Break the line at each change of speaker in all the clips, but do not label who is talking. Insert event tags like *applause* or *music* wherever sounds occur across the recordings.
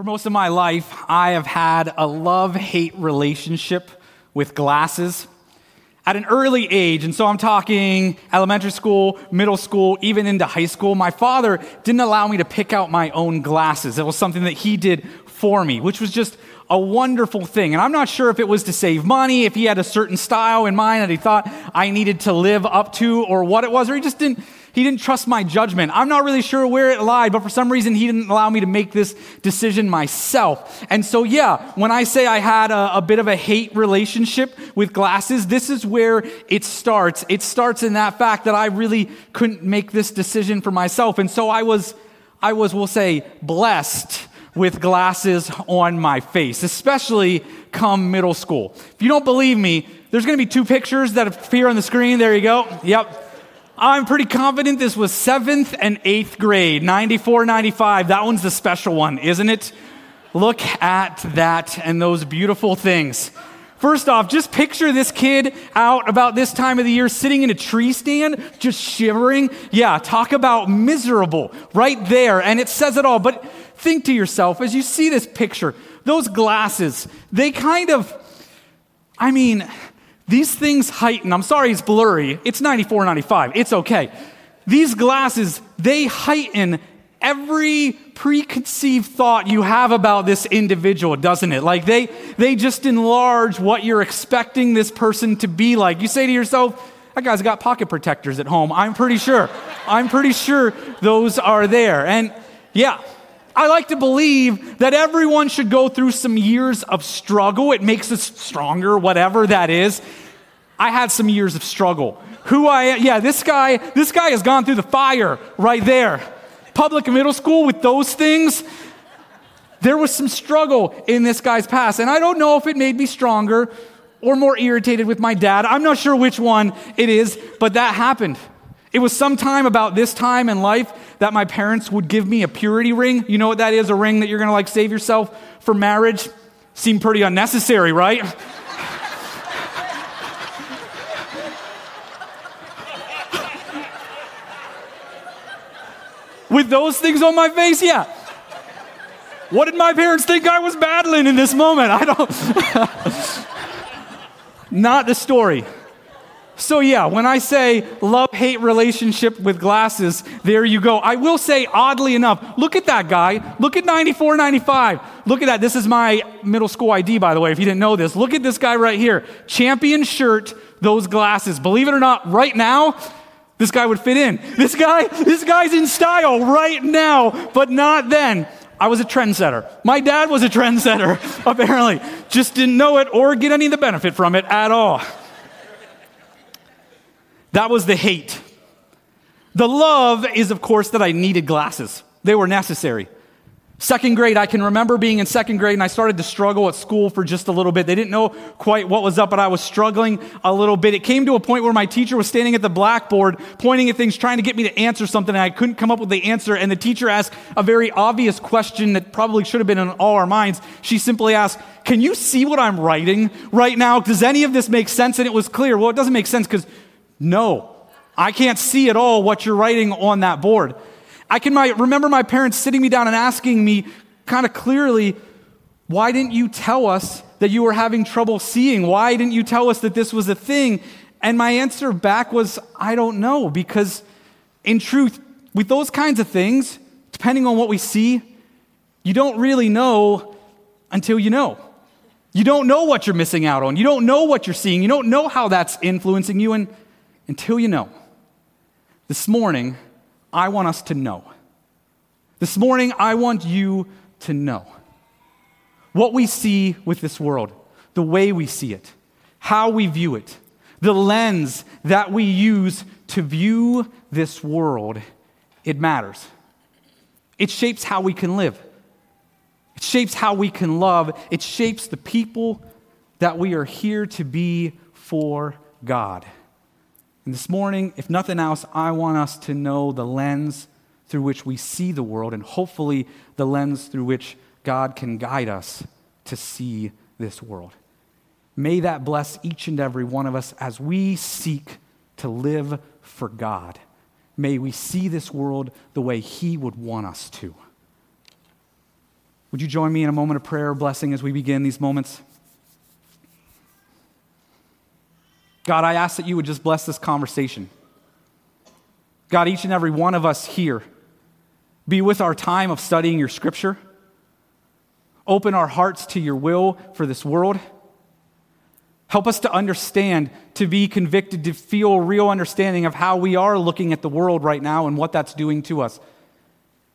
For most of my life, I have had a love hate relationship with glasses at an early age. And so I'm talking elementary school, middle school, even into high school. My father didn't allow me to pick out my own glasses. It was something that he did for me, which was just a wonderful thing. And I'm not sure if it was to save money, if he had a certain style in mind that he thought I needed to live up to, or what it was, or he just didn't he didn't trust my judgment. I'm not really sure where it lied, but for some reason, he didn't allow me to make this decision myself. And so, yeah, when I say I had a, a bit of a hate relationship with glasses, this is where it starts. It starts in that fact that I really couldn't make this decision for myself. And so I was, I was, we'll say, blessed with glasses on my face, especially come middle school. If you don't believe me, there's going to be two pictures that appear on the screen. There you go. Yep. I'm pretty confident this was seventh and eighth grade, 94, 95. That one's the special one, isn't it? Look at that and those beautiful things. First off, just picture this kid out about this time of the year sitting in a tree stand, just shivering. Yeah, talk about miserable right there. And it says it all. But think to yourself as you see this picture, those glasses, they kind of, I mean, these things heighten. I'm sorry it's blurry. It's 94, 95. It's okay. These glasses, they heighten every preconceived thought you have about this individual, doesn't it? Like they they just enlarge what you're expecting this person to be like. You say to yourself, that guy's got pocket protectors at home. I'm pretty sure. I'm pretty sure those are there. And yeah, I like to believe that everyone should go through some years of struggle. It makes us stronger, whatever that is. I had some years of struggle. Who I am, yeah, this guy, this guy has gone through the fire right there. Public middle school with those things. There was some struggle in this guy's past. And I don't know if it made me stronger or more irritated with my dad. I'm not sure which one it is, but that happened. It was sometime about this time in life that my parents would give me a purity ring. You know what that is? A ring that you're going to like save yourself for marriage? Seemed pretty unnecessary, right? *laughs* With those things on my face, yeah. What did my parents think I was battling in this moment? I don't. *laughs* Not the story. So, yeah, when I say love hate relationship with glasses, there you go. I will say, oddly enough, look at that guy. Look at 94, 95. Look at that. This is my middle school ID, by the way, if you didn't know this. Look at this guy right here. Champion shirt, those glasses. Believe it or not, right now, this guy would fit in. This guy, this guy's in style right now, but not then. I was a trendsetter. My dad was a trendsetter, *laughs* apparently. Just didn't know it or get any of the benefit from it at all. That was the hate. The love is, of course, that I needed glasses. They were necessary. Second grade, I can remember being in second grade and I started to struggle at school for just a little bit. They didn't know quite what was up, but I was struggling a little bit. It came to a point where my teacher was standing at the blackboard pointing at things, trying to get me to answer something, and I couldn't come up with the answer. And the teacher asked a very obvious question that probably should have been in all our minds. She simply asked, Can you see what I'm writing right now? Does any of this make sense? And it was clear. Well, it doesn't make sense because no, I can't see at all what you're writing on that board. I can my, remember my parents sitting me down and asking me kind of clearly, why didn't you tell us that you were having trouble seeing? Why didn't you tell us that this was a thing? And my answer back was, I don't know, because in truth, with those kinds of things, depending on what we see, you don't really know until you know. You don't know what you're missing out on. You don't know what you're seeing. You don't know how that's influencing you. And until you know. This morning, I want us to know. This morning, I want you to know what we see with this world, the way we see it, how we view it, the lens that we use to view this world, it matters. It shapes how we can live. It shapes how we can love. It shapes the people that we are here to be for God. And this morning, if nothing else, I want us to know the lens through which we see the world and hopefully the lens through which God can guide us to see this world. May that bless each and every one of us as we seek to live for God. May we see this world the way He would want us to. Would you join me in a moment of prayer blessing as we begin these moments? God, I ask that you would just bless this conversation. God, each and every one of us here, be with our time of studying your scripture. Open our hearts to your will for this world. Help us to understand, to be convicted, to feel real understanding of how we are looking at the world right now and what that's doing to us.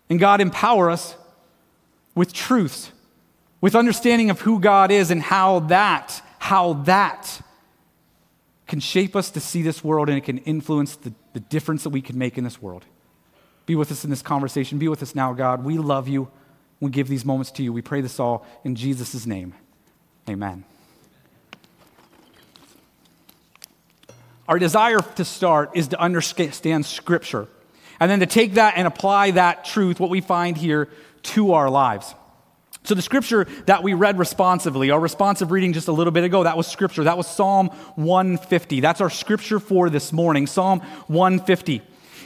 And God, empower us with truths, with understanding of who God is and how that, how that can shape us to see this world and it can influence the, the difference that we can make in this world. Be with us in this conversation. Be with us now, God. We love you. We give these moments to you. We pray this all in Jesus' name. Amen. Our desire to start is to understand Scripture and then to take that and apply that truth, what we find here, to our lives. So, the scripture that we read responsively, our responsive reading just a little bit ago, that was scripture. That was Psalm 150. That's our scripture for this morning, Psalm 150.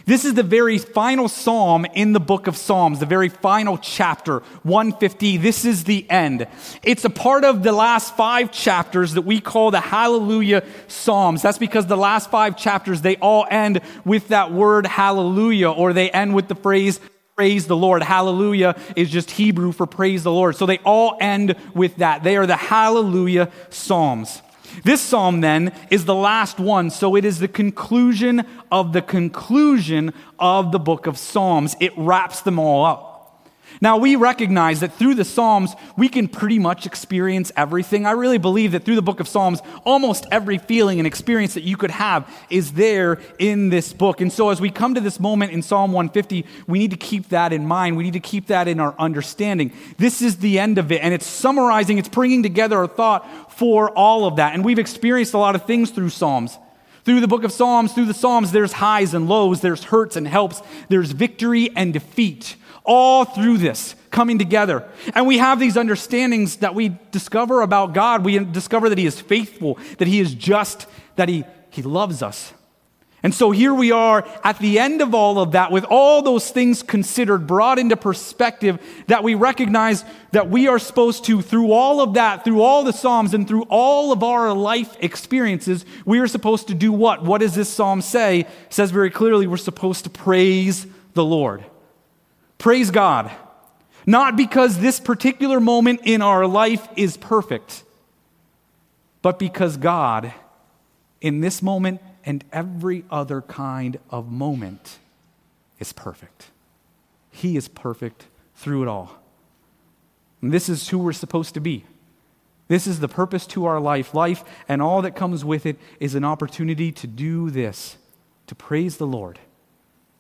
This is the very final psalm in the book of Psalms, the very final chapter, 150. This is the end. It's a part of the last five chapters that we call the Hallelujah Psalms. That's because the last five chapters, they all end with that word hallelujah, or they end with the phrase praise the Lord. Hallelujah is just Hebrew for praise the Lord. So they all end with that. They are the Hallelujah Psalms. This psalm then is the last one, so it is the conclusion of the conclusion of the book of Psalms. It wraps them all up. Now, we recognize that through the Psalms, we can pretty much experience everything. I really believe that through the book of Psalms, almost every feeling and experience that you could have is there in this book. And so, as we come to this moment in Psalm 150, we need to keep that in mind. We need to keep that in our understanding. This is the end of it, and it's summarizing, it's bringing together a thought for all of that. And we've experienced a lot of things through Psalms. Through the book of Psalms, through the Psalms, there's highs and lows, there's hurts and helps, there's victory and defeat all through this coming together. And we have these understandings that we discover about God. We discover that He is faithful, that He is just, that He, he loves us. And so here we are at the end of all of that, with all those things considered, brought into perspective, that we recognize that we are supposed to, through all of that, through all the Psalms, and through all of our life experiences, we are supposed to do what? What does this Psalm say? It says very clearly we're supposed to praise the Lord. Praise God. Not because this particular moment in our life is perfect, but because God, in this moment and every other kind of moment, is perfect. He is perfect through it all. And this is who we're supposed to be. This is the purpose to our life. Life and all that comes with it is an opportunity to do this, to praise the Lord,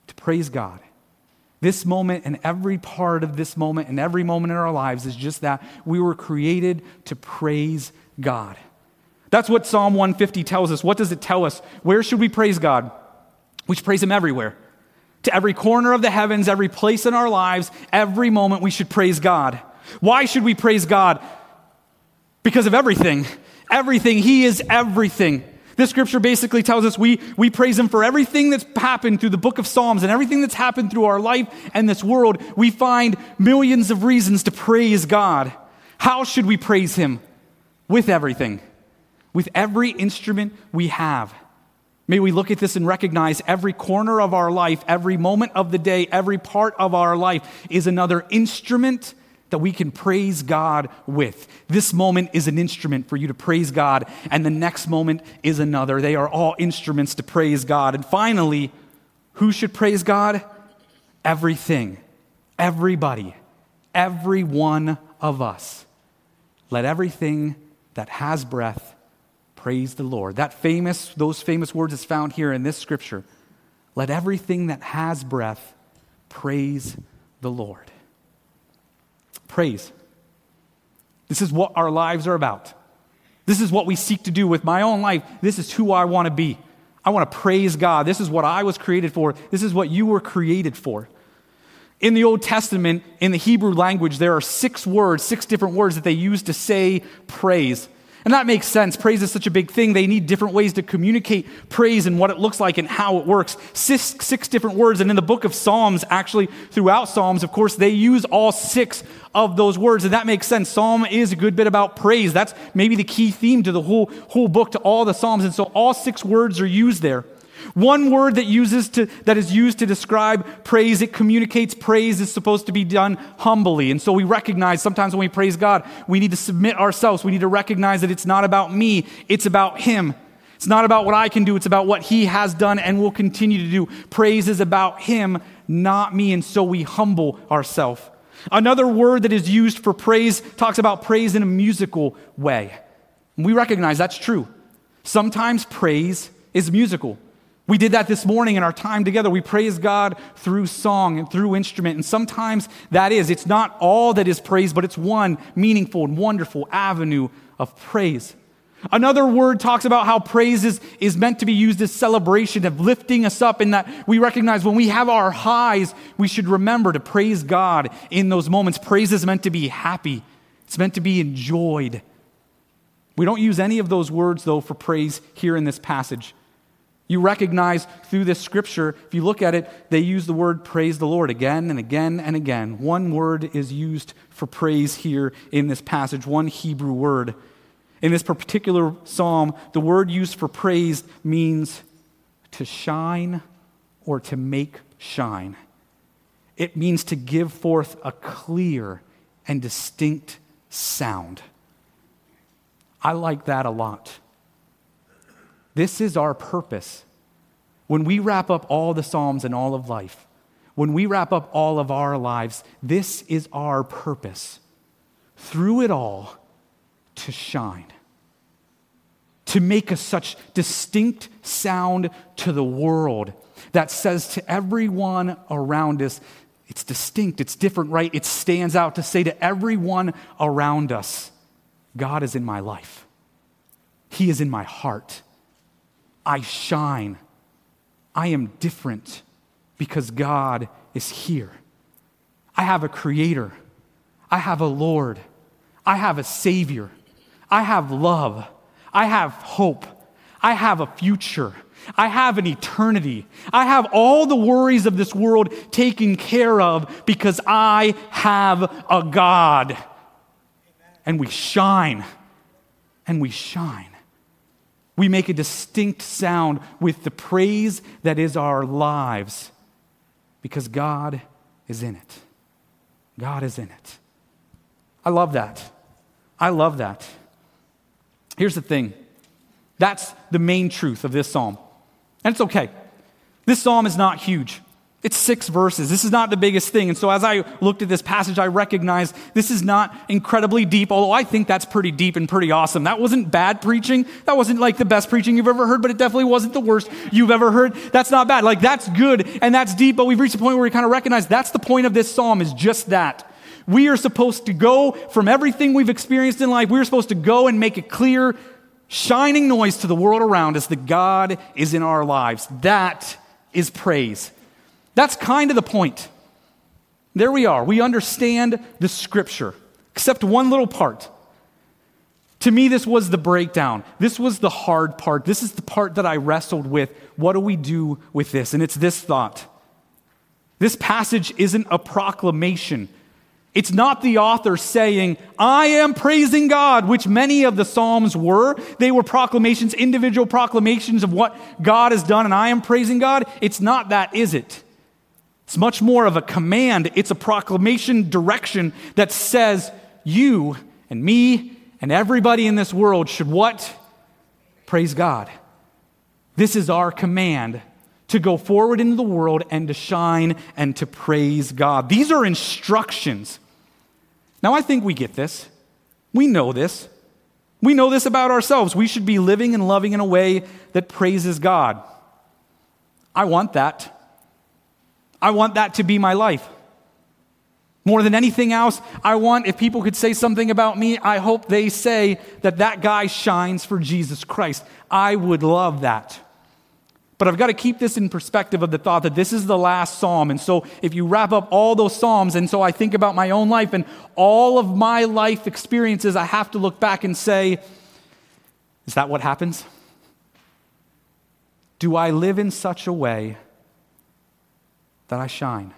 to praise God. This moment and every part of this moment and every moment in our lives is just that we were created to praise God. That's what Psalm 150 tells us. What does it tell us? Where should we praise God? We should praise Him everywhere. To every corner of the heavens, every place in our lives, every moment we should praise God. Why should we praise God? Because of everything. Everything. He is everything. This scripture basically tells us we, we praise Him for everything that's happened through the book of Psalms and everything that's happened through our life and this world. We find millions of reasons to praise God. How should we praise Him? With everything, with every instrument we have. May we look at this and recognize every corner of our life, every moment of the day, every part of our life is another instrument that we can praise God with. This moment is an instrument for you to praise God, and the next moment is another. They are all instruments to praise God. And finally, who should praise God? Everything, everybody, every one of us. Let everything that has breath praise the Lord. That famous, those famous words is found here in this scripture. Let everything that has breath praise the Lord praise. This is what our lives are about. This is what we seek to do with my own life. This is who I want to be. I want to praise God. This is what I was created for. This is what you were created for. In the Old Testament, in the Hebrew language, there are six words, six different words that they use to say praise. And that makes sense. Praise is such a big thing. They need different ways to communicate praise and what it looks like and how it works. Six, six different words. And in the book of Psalms, actually, throughout Psalms, of course, they use all six of those words. And that makes sense. Psalm is a good bit about praise. That's maybe the key theme to the whole, whole book, to all the Psalms. And so all six words are used there. One word that, uses to, that is used to describe praise, it communicates praise is supposed to be done humbly. And so we recognize sometimes when we praise God, we need to submit ourselves. We need to recognize that it's not about me, it's about Him. It's not about what I can do, it's about what He has done and will continue to do. Praise is about Him, not me. And so we humble ourselves. Another word that is used for praise talks about praise in a musical way. We recognize that's true. Sometimes praise is musical. We did that this morning in our time together. We praise God through song and through instrument. And sometimes that is, it's not all that is praise, but it's one meaningful and wonderful avenue of praise. Another word talks about how praise is, is meant to be used as celebration, of lifting us up, in that we recognize when we have our highs, we should remember to praise God in those moments. Praise is meant to be happy, it's meant to be enjoyed. We don't use any of those words, though, for praise here in this passage. You recognize through this scripture, if you look at it, they use the word praise the Lord again and again and again. One word is used for praise here in this passage, one Hebrew word. In this particular psalm, the word used for praise means to shine or to make shine. It means to give forth a clear and distinct sound. I like that a lot. This is our purpose. When we wrap up all the Psalms and all of life, when we wrap up all of our lives, this is our purpose. Through it all, to shine, to make a such distinct sound to the world that says to everyone around us, it's distinct, it's different, right? It stands out to say to everyone around us, God is in my life, He is in my heart. I shine. I am different because God is here. I have a creator. I have a Lord. I have a Savior. I have love. I have hope. I have a future. I have an eternity. I have all the worries of this world taken care of because I have a God. And we shine. And we shine. We make a distinct sound with the praise that is our lives because God is in it. God is in it. I love that. I love that. Here's the thing that's the main truth of this psalm. And it's okay. This psalm is not huge. It's six verses. This is not the biggest thing. And so as I looked at this passage, I recognized this is not incredibly deep, although I think that's pretty deep and pretty awesome. That wasn't bad preaching. That wasn't like the best preaching you've ever heard, but it definitely wasn't the worst you've ever heard. That's not bad. Like that's good and that's deep, but we've reached a point where we kind of recognize that's the point of this psalm is just that. We are supposed to go from everything we've experienced in life, we're supposed to go and make a clear, shining noise to the world around us that God is in our lives. That is praise. That's kind of the point. There we are. We understand the scripture, except one little part. To me, this was the breakdown. This was the hard part. This is the part that I wrestled with. What do we do with this? And it's this thought. This passage isn't a proclamation. It's not the author saying, I am praising God, which many of the Psalms were. They were proclamations, individual proclamations of what God has done, and I am praising God. It's not that, is it? It's much more of a command, it's a proclamation direction that says, You and me and everybody in this world should what? Praise God. This is our command to go forward into the world and to shine and to praise God. These are instructions. Now, I think we get this. We know this. We know this about ourselves. We should be living and loving in a way that praises God. I want that. I want that to be my life. More than anything else, I want, if people could say something about me, I hope they say that that guy shines for Jesus Christ. I would love that. But I've got to keep this in perspective of the thought that this is the last psalm. And so if you wrap up all those psalms, and so I think about my own life and all of my life experiences, I have to look back and say, Is that what happens? Do I live in such a way that I shine?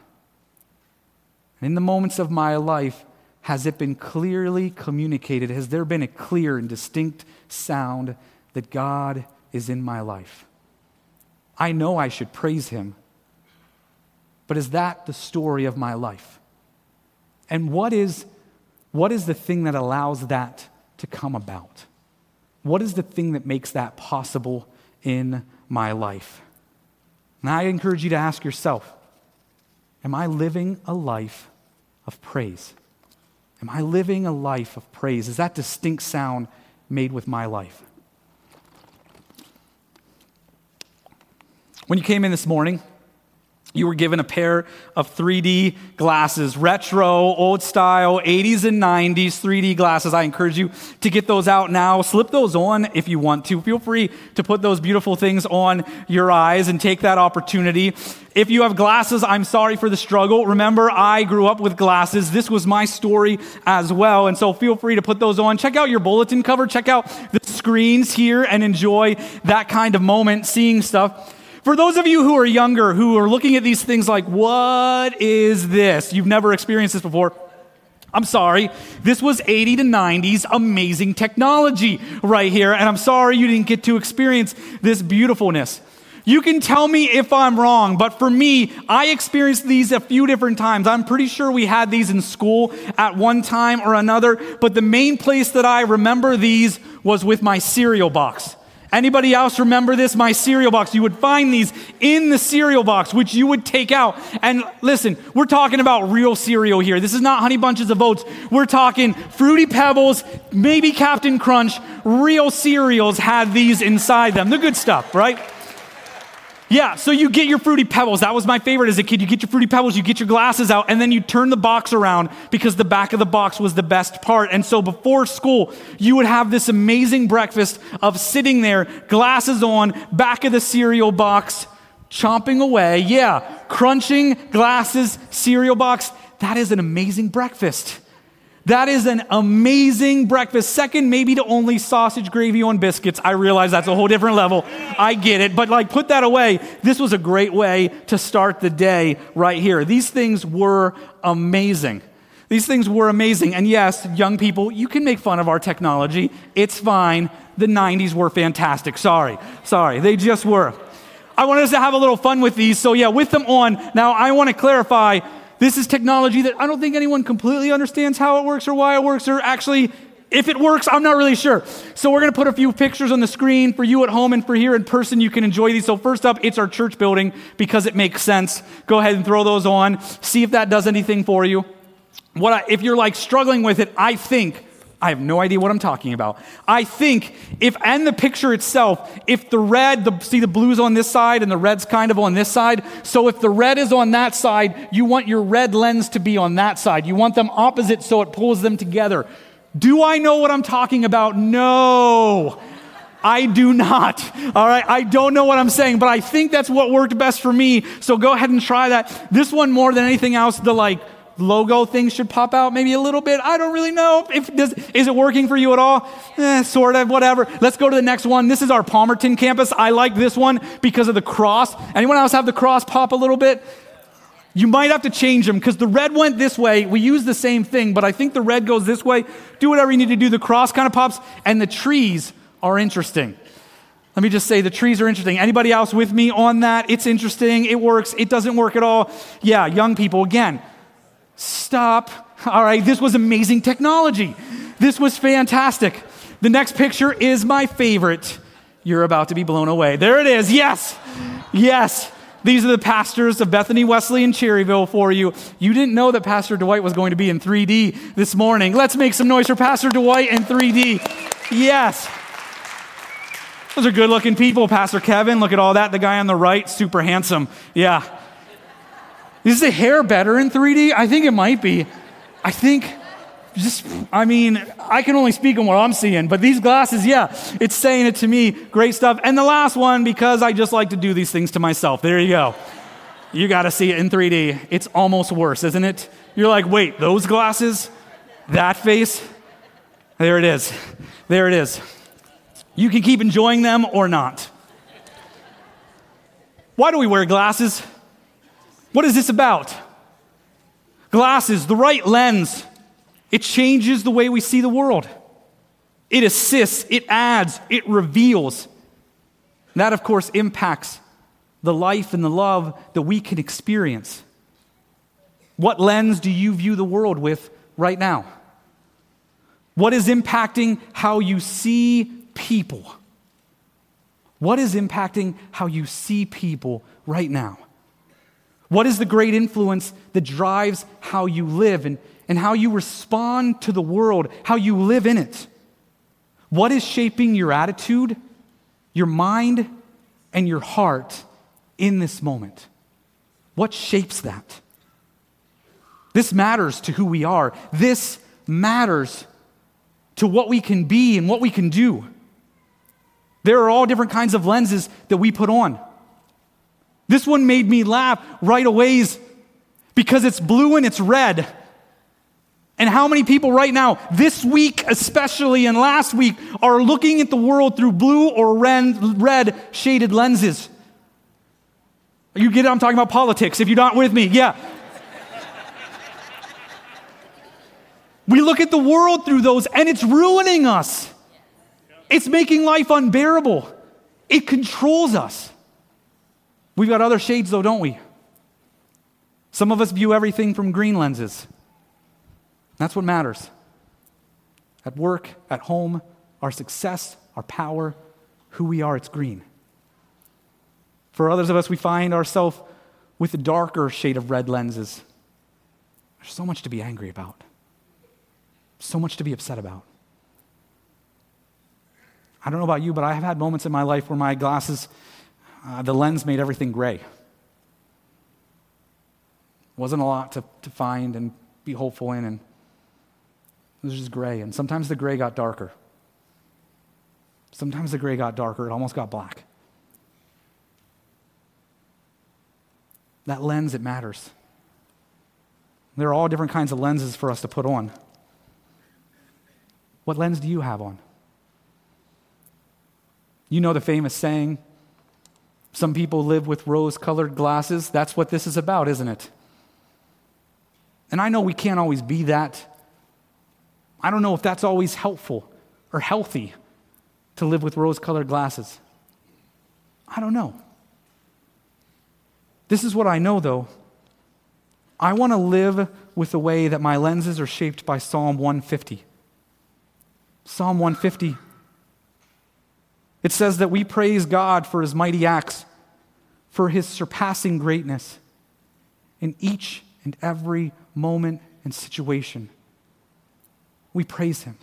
And in the moments of my life, has it been clearly communicated? Has there been a clear and distinct sound that God is in my life? I know I should praise Him, but is that the story of my life? And what is, what is the thing that allows that to come about? What is the thing that makes that possible in my life? And I encourage you to ask yourself Am I living a life of praise? Am I living a life of praise? Is that distinct sound made with my life? When you came in this morning, you were given a pair of 3D glasses, retro, old style, 80s and 90s 3D glasses. I encourage you to get those out now. Slip those on if you want to. Feel free to put those beautiful things on your eyes and take that opportunity. If you have glasses, I'm sorry for the struggle. Remember, I grew up with glasses. This was my story as well. And so feel free to put those on. Check out your bulletin cover, check out the screens here, and enjoy that kind of moment, seeing stuff. For those of you who are younger, who are looking at these things like, what is this? You've never experienced this before. I'm sorry. This was 80 to 90s amazing technology right here. And I'm sorry you didn't get to experience this beautifulness. You can tell me if I'm wrong, but for me, I experienced these a few different times. I'm pretty sure we had these in school at one time or another, but the main place that I remember these was with my cereal box. Anybody else remember this? My cereal box. You would find these in the cereal box, which you would take out. And listen, we're talking about real cereal here. This is not Honey Bunches of Oats. We're talking Fruity Pebbles, maybe Captain Crunch. Real cereals had these inside them. The good stuff, right? Yeah, so you get your Fruity Pebbles. That was my favorite as a kid. You get your Fruity Pebbles, you get your glasses out, and then you turn the box around because the back of the box was the best part. And so before school, you would have this amazing breakfast of sitting there, glasses on, back of the cereal box, chomping away. Yeah, crunching glasses, cereal box. That is an amazing breakfast. That is an amazing breakfast. Second, maybe to only sausage gravy on biscuits. I realize that's a whole different level. I get it. But like, put that away. This was a great way to start the day right here. These things were amazing. These things were amazing. And yes, young people, you can make fun of our technology. It's fine. The 90s were fantastic. Sorry. Sorry. They just were. I wanted us to have a little fun with these. So, yeah, with them on. Now, I want to clarify this is technology that I don't think anyone completely understands how it works or why it works, or actually, if it works, I'm not really sure. So, we're going to put a few pictures on the screen for you at home and for here in person. You can enjoy these. So, first up, it's our church building because it makes sense. Go ahead and throw those on. See if that does anything for you. What I, if you're like struggling with it, I think I have no idea what I'm talking about. I think if, and the picture itself, if the red, the, see the blue's on this side and the red's kind of on this side. So if the red is on that side, you want your red lens to be on that side. You want them opposite so it pulls them together. Do I know what I'm talking about? No. I do not. All right. I don't know what I'm saying, but I think that's what worked best for me. So go ahead and try that. This one more than anything else, the like, logo things should pop out maybe a little bit. I don't really know. If does, is it working for you at all? Eh, sort of, whatever. Let's go to the next one. This is our Palmerton campus. I like this one because of the cross. Anyone else have the cross pop a little bit? You might have to change them because the red went this way. We use the same thing, but I think the red goes this way. Do whatever you need to do. The cross kind of pops, and the trees are interesting. Let me just say the trees are interesting. Anybody else with me on that? It's interesting. It works. It doesn't work at all. Yeah, young people, again, Stop. All right, this was amazing technology. This was fantastic. The next picture is my favorite. You're about to be blown away. There it is. Yes. Yes. These are the pastors of Bethany Wesley in Cherryville for you. You didn't know that Pastor Dwight was going to be in 3D this morning. Let's make some noise for Pastor Dwight in 3D. Yes. Those are good looking people. Pastor Kevin, look at all that. The guy on the right, super handsome. Yeah. Is the hair better in 3D? I think it might be. I think just, I mean, I can only speak on what I'm seeing, but these glasses, yeah, it's saying it to me. Great stuff. And the last one, because I just like to do these things to myself. There you go. You got to see it in 3D. It's almost worse, isn't it? You're like, wait, those glasses? That face? There it is. There it is. You can keep enjoying them or not. Why do we wear glasses? What is this about? Glasses, the right lens, it changes the way we see the world. It assists, it adds, it reveals. That, of course, impacts the life and the love that we can experience. What lens do you view the world with right now? What is impacting how you see people? What is impacting how you see people right now? What is the great influence that drives how you live and, and how you respond to the world, how you live in it? What is shaping your attitude, your mind, and your heart in this moment? What shapes that? This matters to who we are. This matters to what we can be and what we can do. There are all different kinds of lenses that we put on. This one made me laugh right away because it's blue and it's red. And how many people right now, this week especially and last week, are looking at the world through blue or red shaded lenses? You get it? I'm talking about politics. If you're not with me, yeah. we look at the world through those and it's ruining us. It's making life unbearable. It controls us. We've got other shades, though, don't we? Some of us view everything from green lenses. That's what matters. At work, at home, our success, our power, who we are, it's green. For others of us, we find ourselves with a darker shade of red lenses. There's so much to be angry about, so much to be upset about. I don't know about you, but I have had moments in my life where my glasses uh, the lens made everything gray. Wasn't a lot to, to find and be hopeful in, and it was just gray. And sometimes the gray got darker. Sometimes the gray got darker, it almost got black. That lens, it matters. There are all different kinds of lenses for us to put on. What lens do you have on? You know the famous saying, some people live with rose colored glasses. That's what this is about, isn't it? And I know we can't always be that. I don't know if that's always helpful or healthy to live with rose colored glasses. I don't know. This is what I know, though. I want to live with the way that my lenses are shaped by Psalm 150. Psalm 150 it says that we praise God for his mighty acts, for his surpassing greatness in each and every moment and situation. We praise him.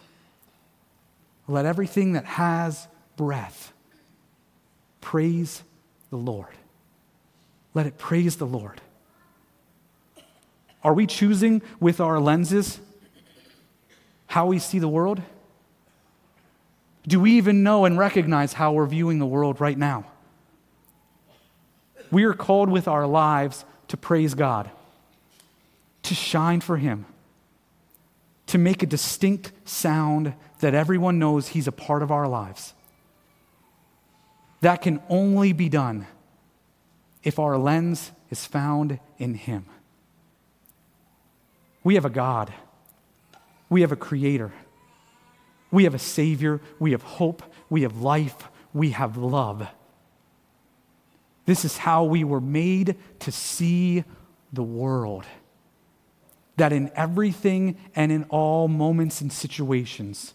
Let everything that has breath praise the Lord. Let it praise the Lord. Are we choosing with our lenses how we see the world? Do we even know and recognize how we're viewing the world right now? We are called with our lives to praise God, to shine for Him, to make a distinct sound that everyone knows He's a part of our lives. That can only be done if our lens is found in Him. We have a God, we have a Creator. We have a Savior, we have hope, we have life, we have love. This is how we were made to see the world. That in everything and in all moments and situations,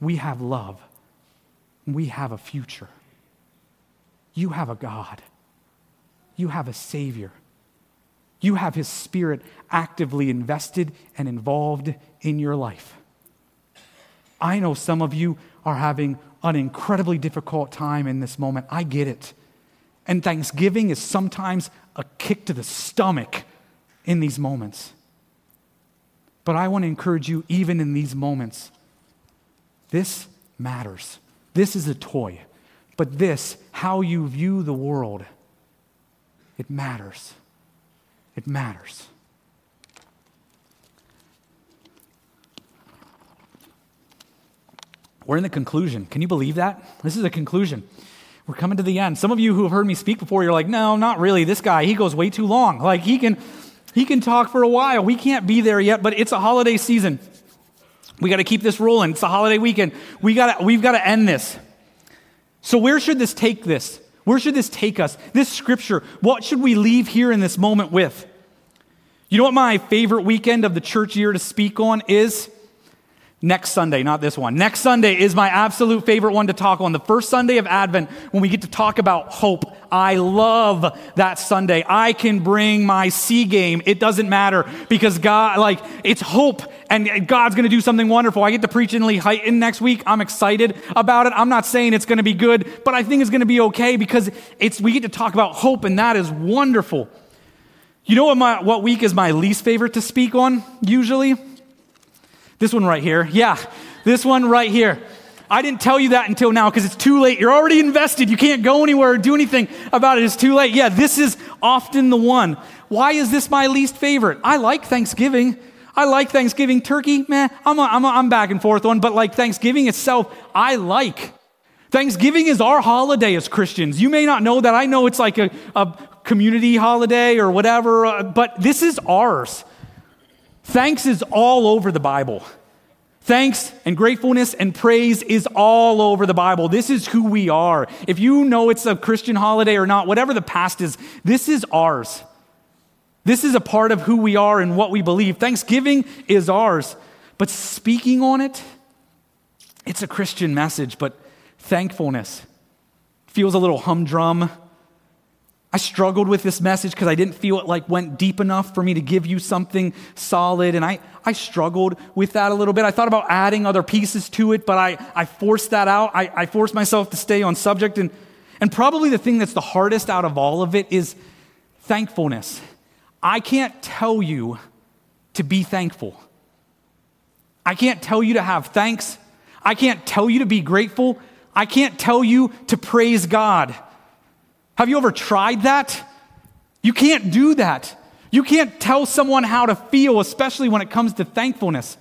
we have love. We have a future. You have a God. You have a Savior. You have His Spirit actively invested and involved in your life. I know some of you are having an incredibly difficult time in this moment. I get it. And Thanksgiving is sometimes a kick to the stomach in these moments. But I want to encourage you, even in these moments, this matters. This is a toy. But this, how you view the world, it matters. It matters. We're in the conclusion. Can you believe that? This is a conclusion. We're coming to the end. Some of you who have heard me speak before, you're like, no, not really. This guy, he goes way too long. Like he can he can talk for a while. We can't be there yet, but it's a holiday season. We got to keep this rolling. It's a holiday weekend. We got we've got to end this. So where should this take this? Where should this take us? This scripture, what should we leave here in this moment with? You know what my favorite weekend of the church year to speak on is? Next Sunday, not this one. Next Sunday is my absolute favorite one to talk on. The first Sunday of Advent, when we get to talk about hope. I love that Sunday. I can bring my C game. It doesn't matter because God, like, it's hope and God's going to do something wonderful. I get to preach in Lehighton next week. I'm excited about it. I'm not saying it's going to be good, but I think it's going to be okay because it's, we get to talk about hope and that is wonderful. You know what, my, what week is my least favorite to speak on usually? This one right here. Yeah, this one right here. I didn't tell you that until now because it's too late. You're already invested. You can't go anywhere or do anything about it. It's too late. Yeah, this is often the one. Why is this my least favorite? I like Thanksgiving. I like Thanksgiving turkey. Man, I'm, a, I'm, a, I'm back and forth on, but like Thanksgiving itself, I like. Thanksgiving is our holiday as Christians. You may not know that. I know it's like a, a community holiday or whatever, uh, but this is ours. Thanks is all over the Bible. Thanks and gratefulness and praise is all over the Bible. This is who we are. If you know it's a Christian holiday or not, whatever the past is, this is ours. This is a part of who we are and what we believe. Thanksgiving is ours. But speaking on it, it's a Christian message, but thankfulness feels a little humdrum I struggled with this message because I didn't feel it like went deep enough for me to give you something solid. And I, I struggled with that a little bit. I thought about adding other pieces to it, but I, I forced that out. I, I forced myself to stay on subject. And, and probably the thing that's the hardest out of all of it is thankfulness. I can't tell you to be thankful. I can't tell you to have thanks. I can't tell you to be grateful. I can't tell you to praise God. Have you ever tried that? You can't do that. You can't tell someone how to feel, especially when it comes to thankfulness.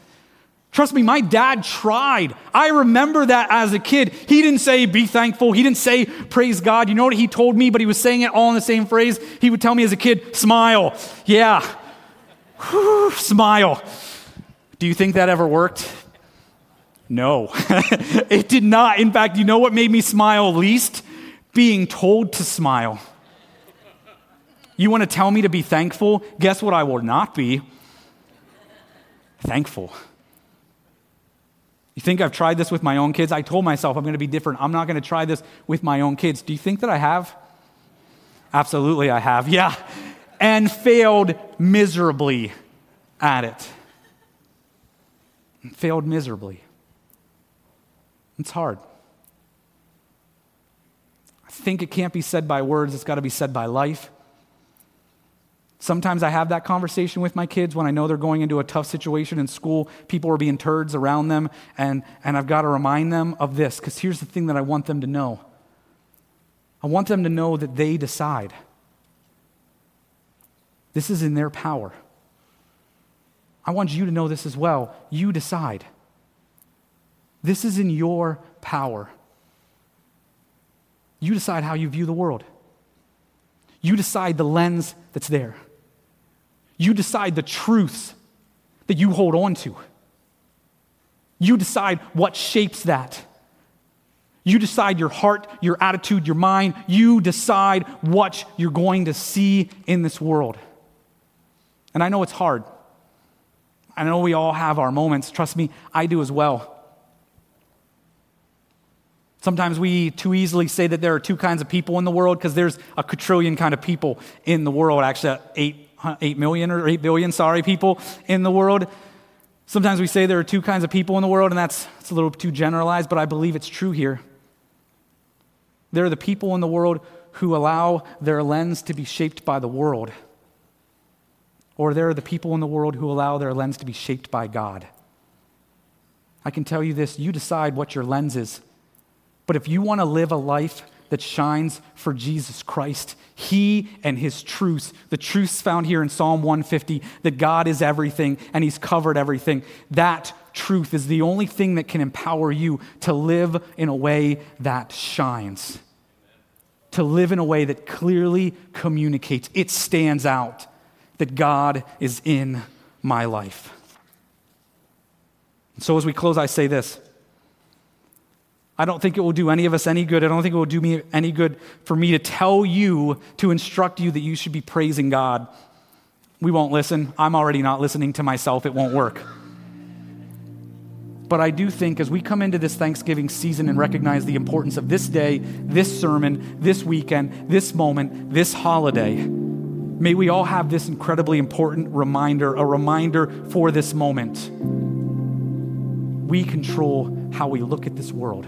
Trust me, my dad tried. I remember that as a kid. He didn't say, be thankful. He didn't say, praise God. You know what he told me, but he was saying it all in the same phrase? He would tell me as a kid, smile. Yeah. Whew, smile. Do you think that ever worked? No, *laughs* it did not. In fact, you know what made me smile least? Being told to smile. You want to tell me to be thankful? Guess what I will not be? Thankful. You think I've tried this with my own kids? I told myself I'm going to be different. I'm not going to try this with my own kids. Do you think that I have? Absolutely, I have. *laughs* Yeah. And failed miserably at it. Failed miserably. It's hard think it can't be said by words, it's got to be said by life. Sometimes I have that conversation with my kids when I know they're going into a tough situation in school. People are being turds around them, and, and I've got to remind them of this because here's the thing that I want them to know I want them to know that they decide. This is in their power. I want you to know this as well. You decide. This is in your power. You decide how you view the world. You decide the lens that's there. You decide the truths that you hold on to. You decide what shapes that. You decide your heart, your attitude, your mind. You decide what you're going to see in this world. And I know it's hard. I know we all have our moments. Trust me, I do as well. Sometimes we too easily say that there are two kinds of people in the world because there's a quadrillion kind of people in the world, actually, eight, 8 million or 8 billion, sorry, people in the world. Sometimes we say there are two kinds of people in the world, and that's, that's a little too generalized, but I believe it's true here. There are the people in the world who allow their lens to be shaped by the world, or there are the people in the world who allow their lens to be shaped by God. I can tell you this you decide what your lens is. But if you want to live a life that shines for Jesus Christ, He and His truths, the truths found here in Psalm 150, that God is everything and He's covered everything, that truth is the only thing that can empower you to live in a way that shines, to live in a way that clearly communicates. It stands out that God is in my life. So, as we close, I say this. I don't think it will do any of us any good. I don't think it will do me any good for me to tell you, to instruct you that you should be praising God. We won't listen. I'm already not listening to myself. It won't work. But I do think as we come into this Thanksgiving season and recognize the importance of this day, this sermon, this weekend, this moment, this holiday, may we all have this incredibly important reminder, a reminder for this moment. We control how we look at this world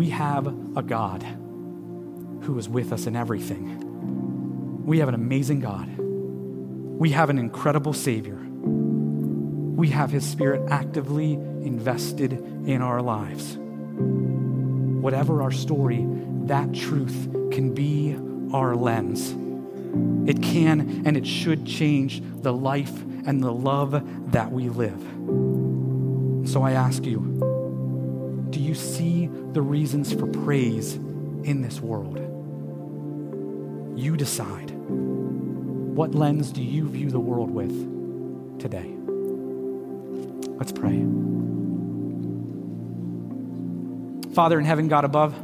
we have a God who is with us in everything. We have an amazing God. We have an incredible Savior. We have His Spirit actively invested in our lives. Whatever our story, that truth can be our lens. It can and it should change the life and the love that we live. So I ask you, do you see the reasons for praise in this world? You decide. What lens do you view the world with today? Let's pray. Father in heaven, God above,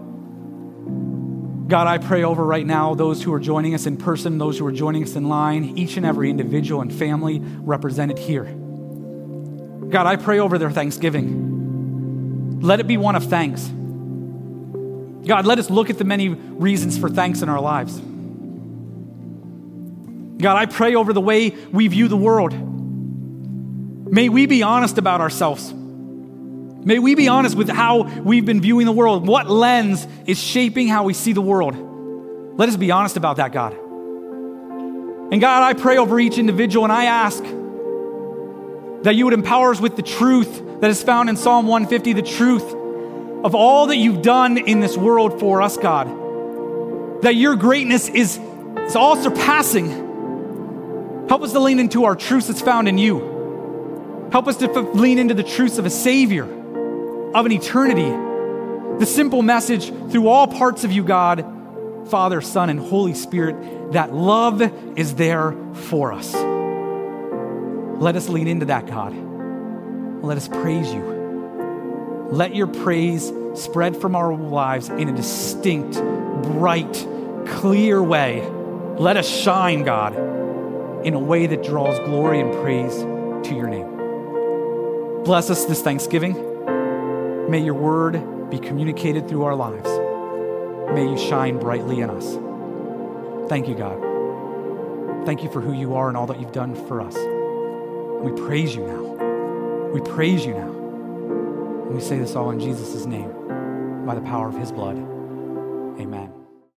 God, I pray over right now those who are joining us in person, those who are joining us in line, each and every individual and family represented here. God, I pray over their Thanksgiving. Let it be one of thanks. God, let us look at the many reasons for thanks in our lives. God, I pray over the way we view the world. May we be honest about ourselves. May we be honest with how we've been viewing the world. What lens is shaping how we see the world? Let us be honest about that, God. And God, I pray over each individual and I ask that you would empower us with the truth that is found in Psalm 150, the truth of all that you've done in this world for us, God. That your greatness is, is all surpassing. Help us to lean into our truths that's found in you. Help us to f- lean into the truths of a Savior, of an eternity. The simple message through all parts of you, God, Father, Son, and Holy Spirit, that love is there for us. Let us lean into that, God. Let us praise you. Let your praise spread from our lives in a distinct, bright, clear way. Let us shine, God, in a way that draws glory and praise to your name. Bless us this Thanksgiving. May your word be communicated through our lives. May you shine brightly in us. Thank you, God. Thank you for who you are and all that you've done for us. We praise you now. We praise you now. And we say this all in Jesus' name by the power of his blood. Amen.